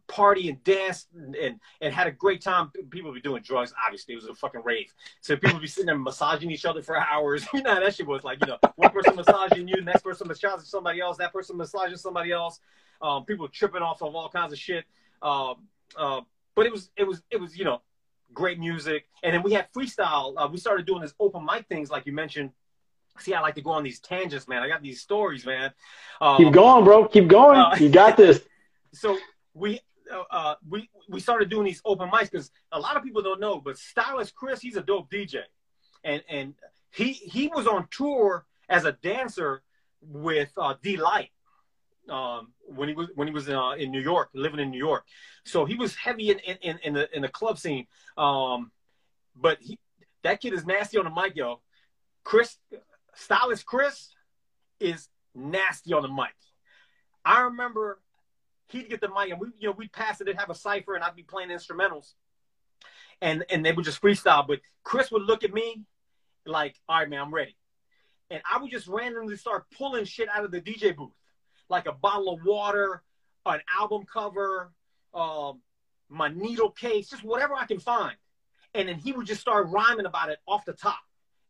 party and dance and, and, and had a great time. People would be doing drugs. Obviously, it was a fucking rave. So people would be sitting there massaging each other for hours. You know, that shit was like, you know, one person massaging you, next person massaging somebody else, that person massaging somebody else. Um, people tripping off of all kinds of shit. Um, uh, but it was, it was, it was, you know, great music. And then we had freestyle. Uh, we started doing this open mic things, like you mentioned. See, I like to go on these tangents, man. I got these stories, man. Um,
Keep going, bro. Keep going.
uh,
you got this.
so we uh, we we started doing these open mics because a lot of people don't know, but Stylist Chris, he's a dope DJ, and and he he was on tour as a dancer with uh, um, when he was when he was uh, in New York, living in New York. So he was heavy in in, in the in the club scene. Um, but he, that kid is nasty on the mic, yo. Chris, Stylist Chris, is nasty on the mic. I remember he'd get the mic and we, you know, we'd pass it, they'd have a cipher and I'd be playing instrumentals. And and they would just freestyle. But Chris would look at me like, all right, man, I'm ready. And I would just randomly start pulling shit out of the DJ booth. Like a bottle of water, an album cover, um, my needle case, just whatever I can find. And then he would just start rhyming about it off the top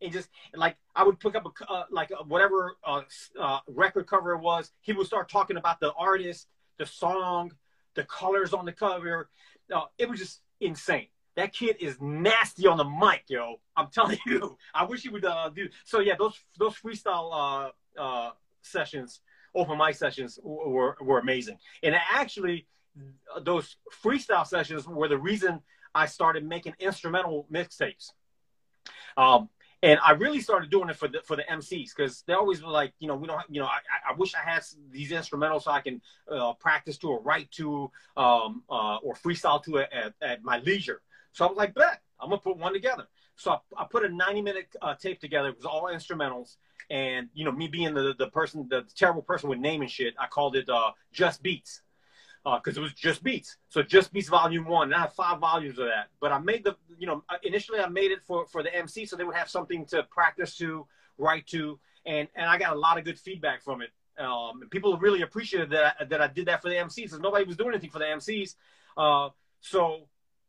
and just like I would pick up a uh, like a, whatever uh, uh, record cover it was. He would start talking about the artist, the song, the colors on the cover. Uh, it was just insane. That kid is nasty on the mic, yo. I'm telling you. I wish he would uh, do. So yeah, those those freestyle uh, uh, sessions, open mic sessions, were were amazing. And actually, those freestyle sessions were the reason I started making instrumental mixtapes. Um, and I really started doing it for the for the MCs because they always were like, you know, we don't, you know, I, I wish I had these instrumentals so I can uh, practice to or write to um, uh, or freestyle to at, at my leisure. So I was like, bet I'm gonna put one together. So I, I put a 90 minute uh, tape together. It was all instrumentals, and you know, me being the the person, the terrible person with naming shit, I called it uh, Just Beats because uh, it was just beats. So just beats volume one. And I have five volumes of that. But I made the, you know, initially I made it for, for the MC so they would have something to practice to, write to. And, and I got a lot of good feedback from it. Um, people really appreciated that, that I did that for the MCs because nobody was doing anything for the MCs. Uh, so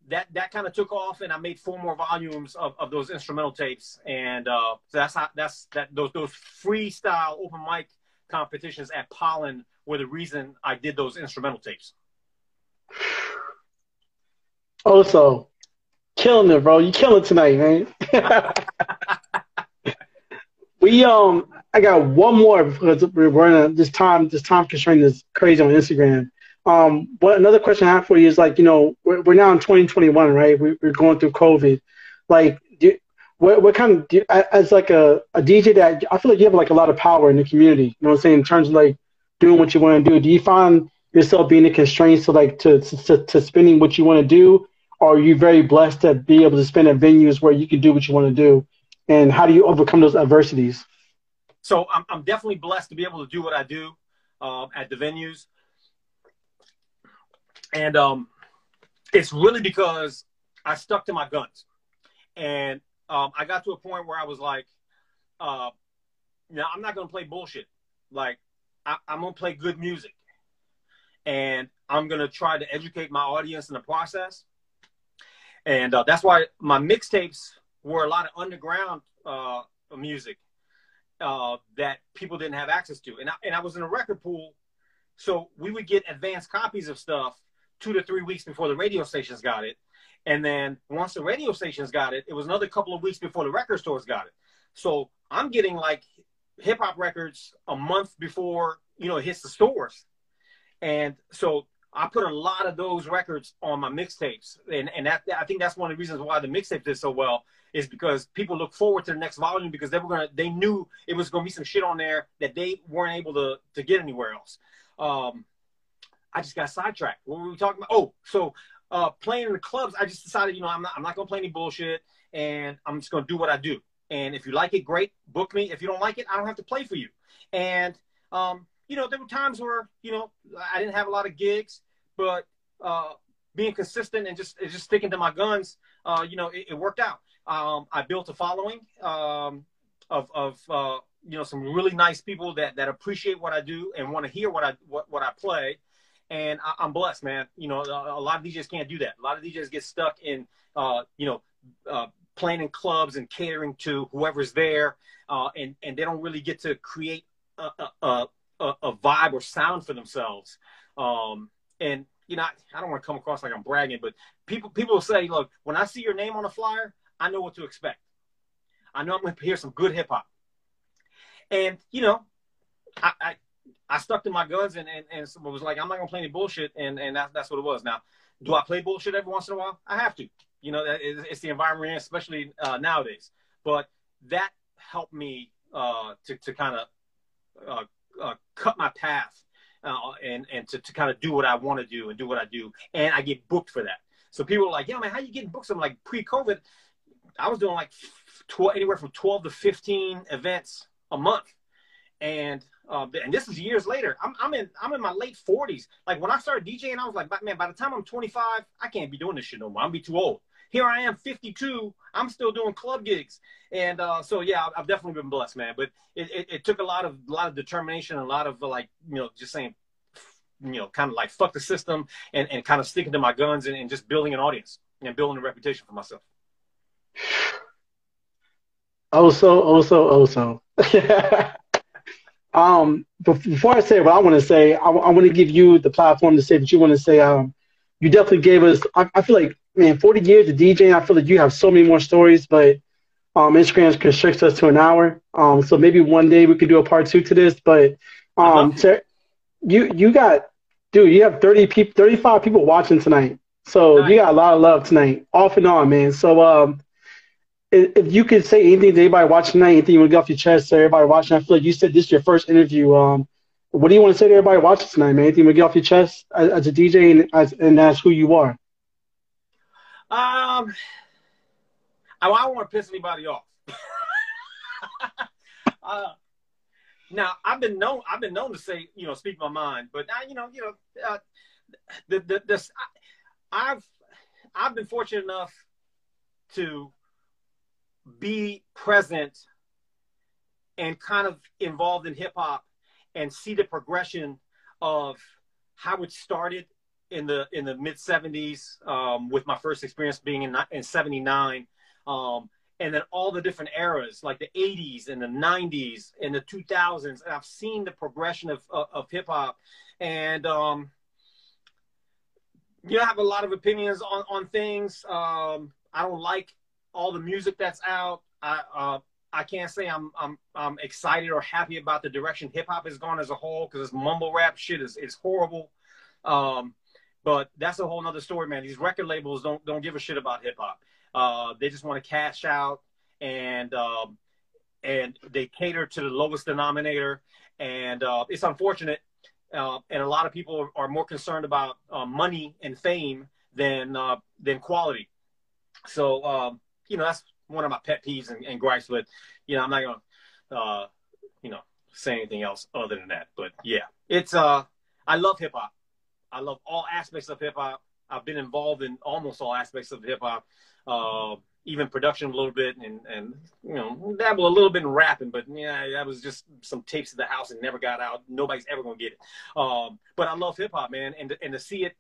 that that kind of took off, and I made four more volumes of, of those instrumental tapes, and uh, so that's how that's that those those freestyle open mic competitions at Pollen were the reason I did those instrumental tapes.
Oso, killing it, bro. You killing tonight, man. we um, I got one more because we're running this time. This time constraint is crazy on Instagram. Um, what another question I have for you is like, you know, we're, we're now in 2021, right? We, we're going through COVID. Like, what what kind of do, as like a, a DJ that I feel like you have like a lot of power in the community. You know what I'm saying? In terms of like doing what you want to do. Do you find yourself being a constraint to like to to, to spending what you want to do, or are you very blessed to be able to spend at venues where you can do what you want to do? And how do you overcome those adversities?
So I'm I'm definitely blessed to be able to do what I do um, at the venues, and um, it's really because I stuck to my guns, and um, I got to a point where I was like, uh, "Now I'm not gonna play bullshit. Like I, I'm gonna play good music, and I'm gonna try to educate my audience in the process." And uh, that's why my mixtapes were a lot of underground uh, music uh, that people didn't have access to. And I, and I was in a record pool, so we would get advanced copies of stuff two to three weeks before the radio stations got it. And then once the radio stations got it, it was another couple of weeks before the record stores got it. So I'm getting like hip hop records a month before, you know, it hits the stores. And so I put a lot of those records on my mixtapes, and and that I think that's one of the reasons why the mixtape did so well is because people look forward to the next volume because they were gonna they knew it was gonna be some shit on there that they weren't able to to get anywhere else. Um, I just got sidetracked. What were we talking about? Oh, so uh, playing in the clubs, I just decided, you know, I'm not I'm not gonna play any bullshit, and I'm just gonna do what I do. And if you like it, great, book me. If you don't like it, I don't have to play for you. And um, you know, there were times where, you know, I didn't have a lot of gigs, but uh, being consistent and just just sticking to my guns, uh, you know, it, it worked out. Um, I built a following um, of of uh, you know some really nice people that that appreciate what I do and want to hear what I what, what I play. And I, am blessed, man. You know, a, lot of DJs can't do that. A lot of DJs get stuck in, uh, you know, uh, playing in clubs and catering to whoever's there, uh, and and they don't really get to create a, a, a, a vibe or sound for themselves. Um, and you know, I, I don't want to come across like I'm bragging, but people people say, look, when I see your name on a flyer, I know what to expect. I know I'm going to hear some good hip hop. And you know, I, I stuck to my guns and and, and was like, I'm not going to play any bullshit, and and that's that's what it was. Now, do I play bullshit every once in a while? I have to. You know, it's the environment, especially uh, nowadays. But that helped me uh, to to kind of uh, uh, cut my path uh, and and to, to kind of do what I want to do and do what I do, and I get booked for that. So people are like, "Yo, man, how you getting booked?" I'm like, pre-COVID, I was doing like 12, anywhere from 12 to 15 events a month, and uh, and this is years later. I'm, I'm in I'm in my late 40s. Like when I started DJing, I was like, man, by the time I'm 25, I can't be doing this shit no more. I'm be too old. Here I am, 52. I'm still doing club gigs, and uh, so yeah, I've definitely been blessed, man. But it, it, it, took a lot of a lot of determination, a lot of like you know just saying, you know, kind of like fuck the system, and, and kind of sticking to my guns and, and just building an audience and building a reputation for myself.
Oso, Oso, Oso. um, before I say what I want to say, I, I want to give you the platform to say that you want to say. Um, you definitely gave us. I, I feel like man, 40 years of DJing, I feel like you have so many more stories, but um, Instagram constricts us to an hour. Um, so maybe one day we could do a part two to this. But um, so you you got, dude, you have 30 people, 35 people watching tonight. So nice. you got a lot of love tonight, off and on, man. So um, if, you could say anything to anybody watching tonight, anything you want to get off your chest to everybody watching, I feel like you said this is your first interview. Um, what do you want to say to everybody watching tonight, man? Anything you want to get off your chest as, as a DJ and as and as who you are?
Um, I, I don't want to piss anybody off. uh, now I've been known I've been known to say you know speak my mind, but now you know you know uh, the the this I, I've I've been fortunate enough to be present and kind of involved in hip hop and see the progression of how it started in the in the mid '70s um, with my first experience being in in '79, um, and then all the different eras like the '80s and the '90s and the 2000s, and I've seen the progression of of, of hip hop, and um, you know, I have a lot of opinions on on things. Um, I don't like all the music that's out. I uh, I can't say I'm I'm I'm excited or happy about the direction hip hop has gone as a whole because this mumble rap shit is is horrible. Um, but that's a whole nother story, man. These record labels don't don't give a shit about hip hop. Uh, they just want to cash out and um, and they cater to the lowest denominator. And uh, it's unfortunate. Uh, and a lot of people are, more concerned about uh, money and fame than uh, than quality. So um, you know that's one of my pet peeves and, and gripes. But you know I'm not gonna uh, you know say anything else other than that. But yeah, it's uh I love hip hop. I love all aspects of hip hop. I've been involved in almost all aspects of hip hop, uh, even production a little bit, and and you know dabble a little bit in rapping. But yeah, that was just some tapes of the house and never got out. Nobody's ever gonna get it. Um, but I love hip hop, man, and and to see it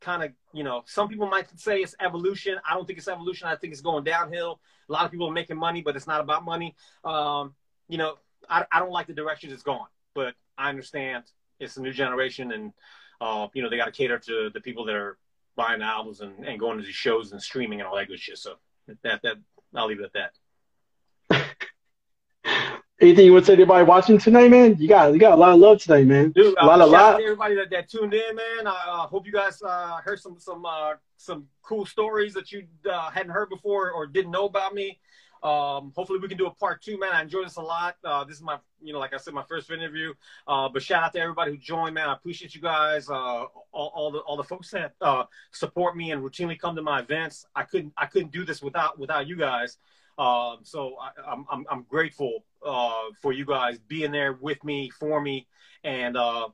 kind of you know some people might say it's evolution. I don't think it's evolution. I think it's going downhill. A lot of people are making money, but it's not about money. Um, you know, I, I don't like the direction it's going, but I understand it's a new generation and uh, you know, they got to cater to the people that are buying albums and, and going to these shows and streaming and all that good shit. So that that I'll leave it at that.
Anything you want to say to everybody watching tonight, man? You got you got a lot of love tonight, man.
Dude,
a lot
uh,
of lot.
everybody that, that tuned in, man. I uh, hope you guys uh, heard some some uh, some cool stories that you uh, hadn't heard before or didn't know about me. Um, hopefully we can do a part two, man. I enjoyed this a lot. Uh, this is my, you know, like I said, my first interview. Uh, but shout out to everybody who joined, man. I appreciate you guys. Uh, all, all, the all the folks that uh, support me and routinely come to my events. I couldn't I couldn't do this without without you guys. Um, so I, am I'm, I'm grateful uh, for you guys being there with me, for me, and uh,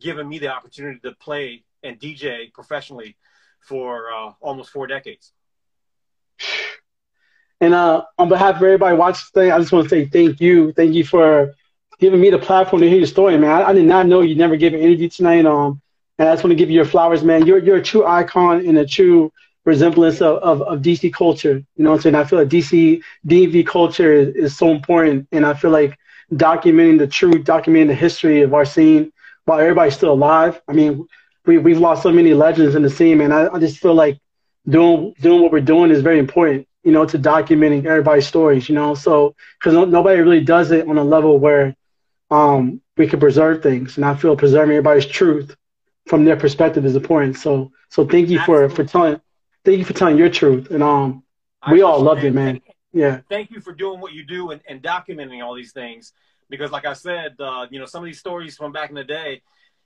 giving me the opportunity to play and DJ professionally for almost four decades.
And uh, on behalf of everybody watching today, I just want to say thank you. Thank you for giving me the platform to hear your story, man. I, I did not know you never gave an interview tonight. Um, and I just want to give you your flowers, man. You're you're a true icon and a true resemblance of, of, of DC culture. You know what I'm saying? I feel like DC DMV culture is, is so important, and I feel like documenting the truth, documenting the history of our scene while everybody's still alive. I mean, we we've lost so many legends in the scene, man. I, I just feel like doing doing what we're doing is very important you know, to documenting everybody's stories, you know. So, because no, nobody really does it on a level where um, we can preserve things, and I feel preserving everybody's truth from their perspective is important. So, so thank you for for telling, thank you for telling your truth, and um, we all loved it, man. Yeah.
Thank you for doing what you do and, and documenting all these things, because like I said, uh, you know, some of these stories from back in the day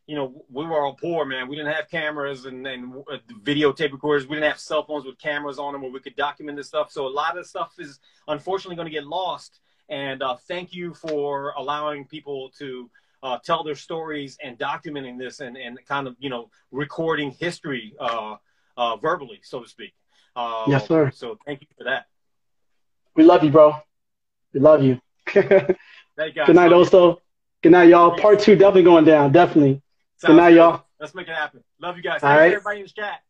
you know, we were all poor, man. We didn't have cameras and, and uh, videotape recorders. We didn't have cell phones with cameras on them where we could document this stuff. So a lot of stuff is unfortunately going to get lost. And uh, thank you for allowing people to uh, tell their stories and documenting this and, and kind of, you know, recording history uh, uh verbally, so to speak.
Uh, yes, sir.
So thank you for that.
We love you, bro. We love you. Good night, Oso. Good night, y'all. Part two definitely going down. Definitely.
Sounds Good night, y'all. Let's make it happen. Love you guys. All right. everybody in the chat.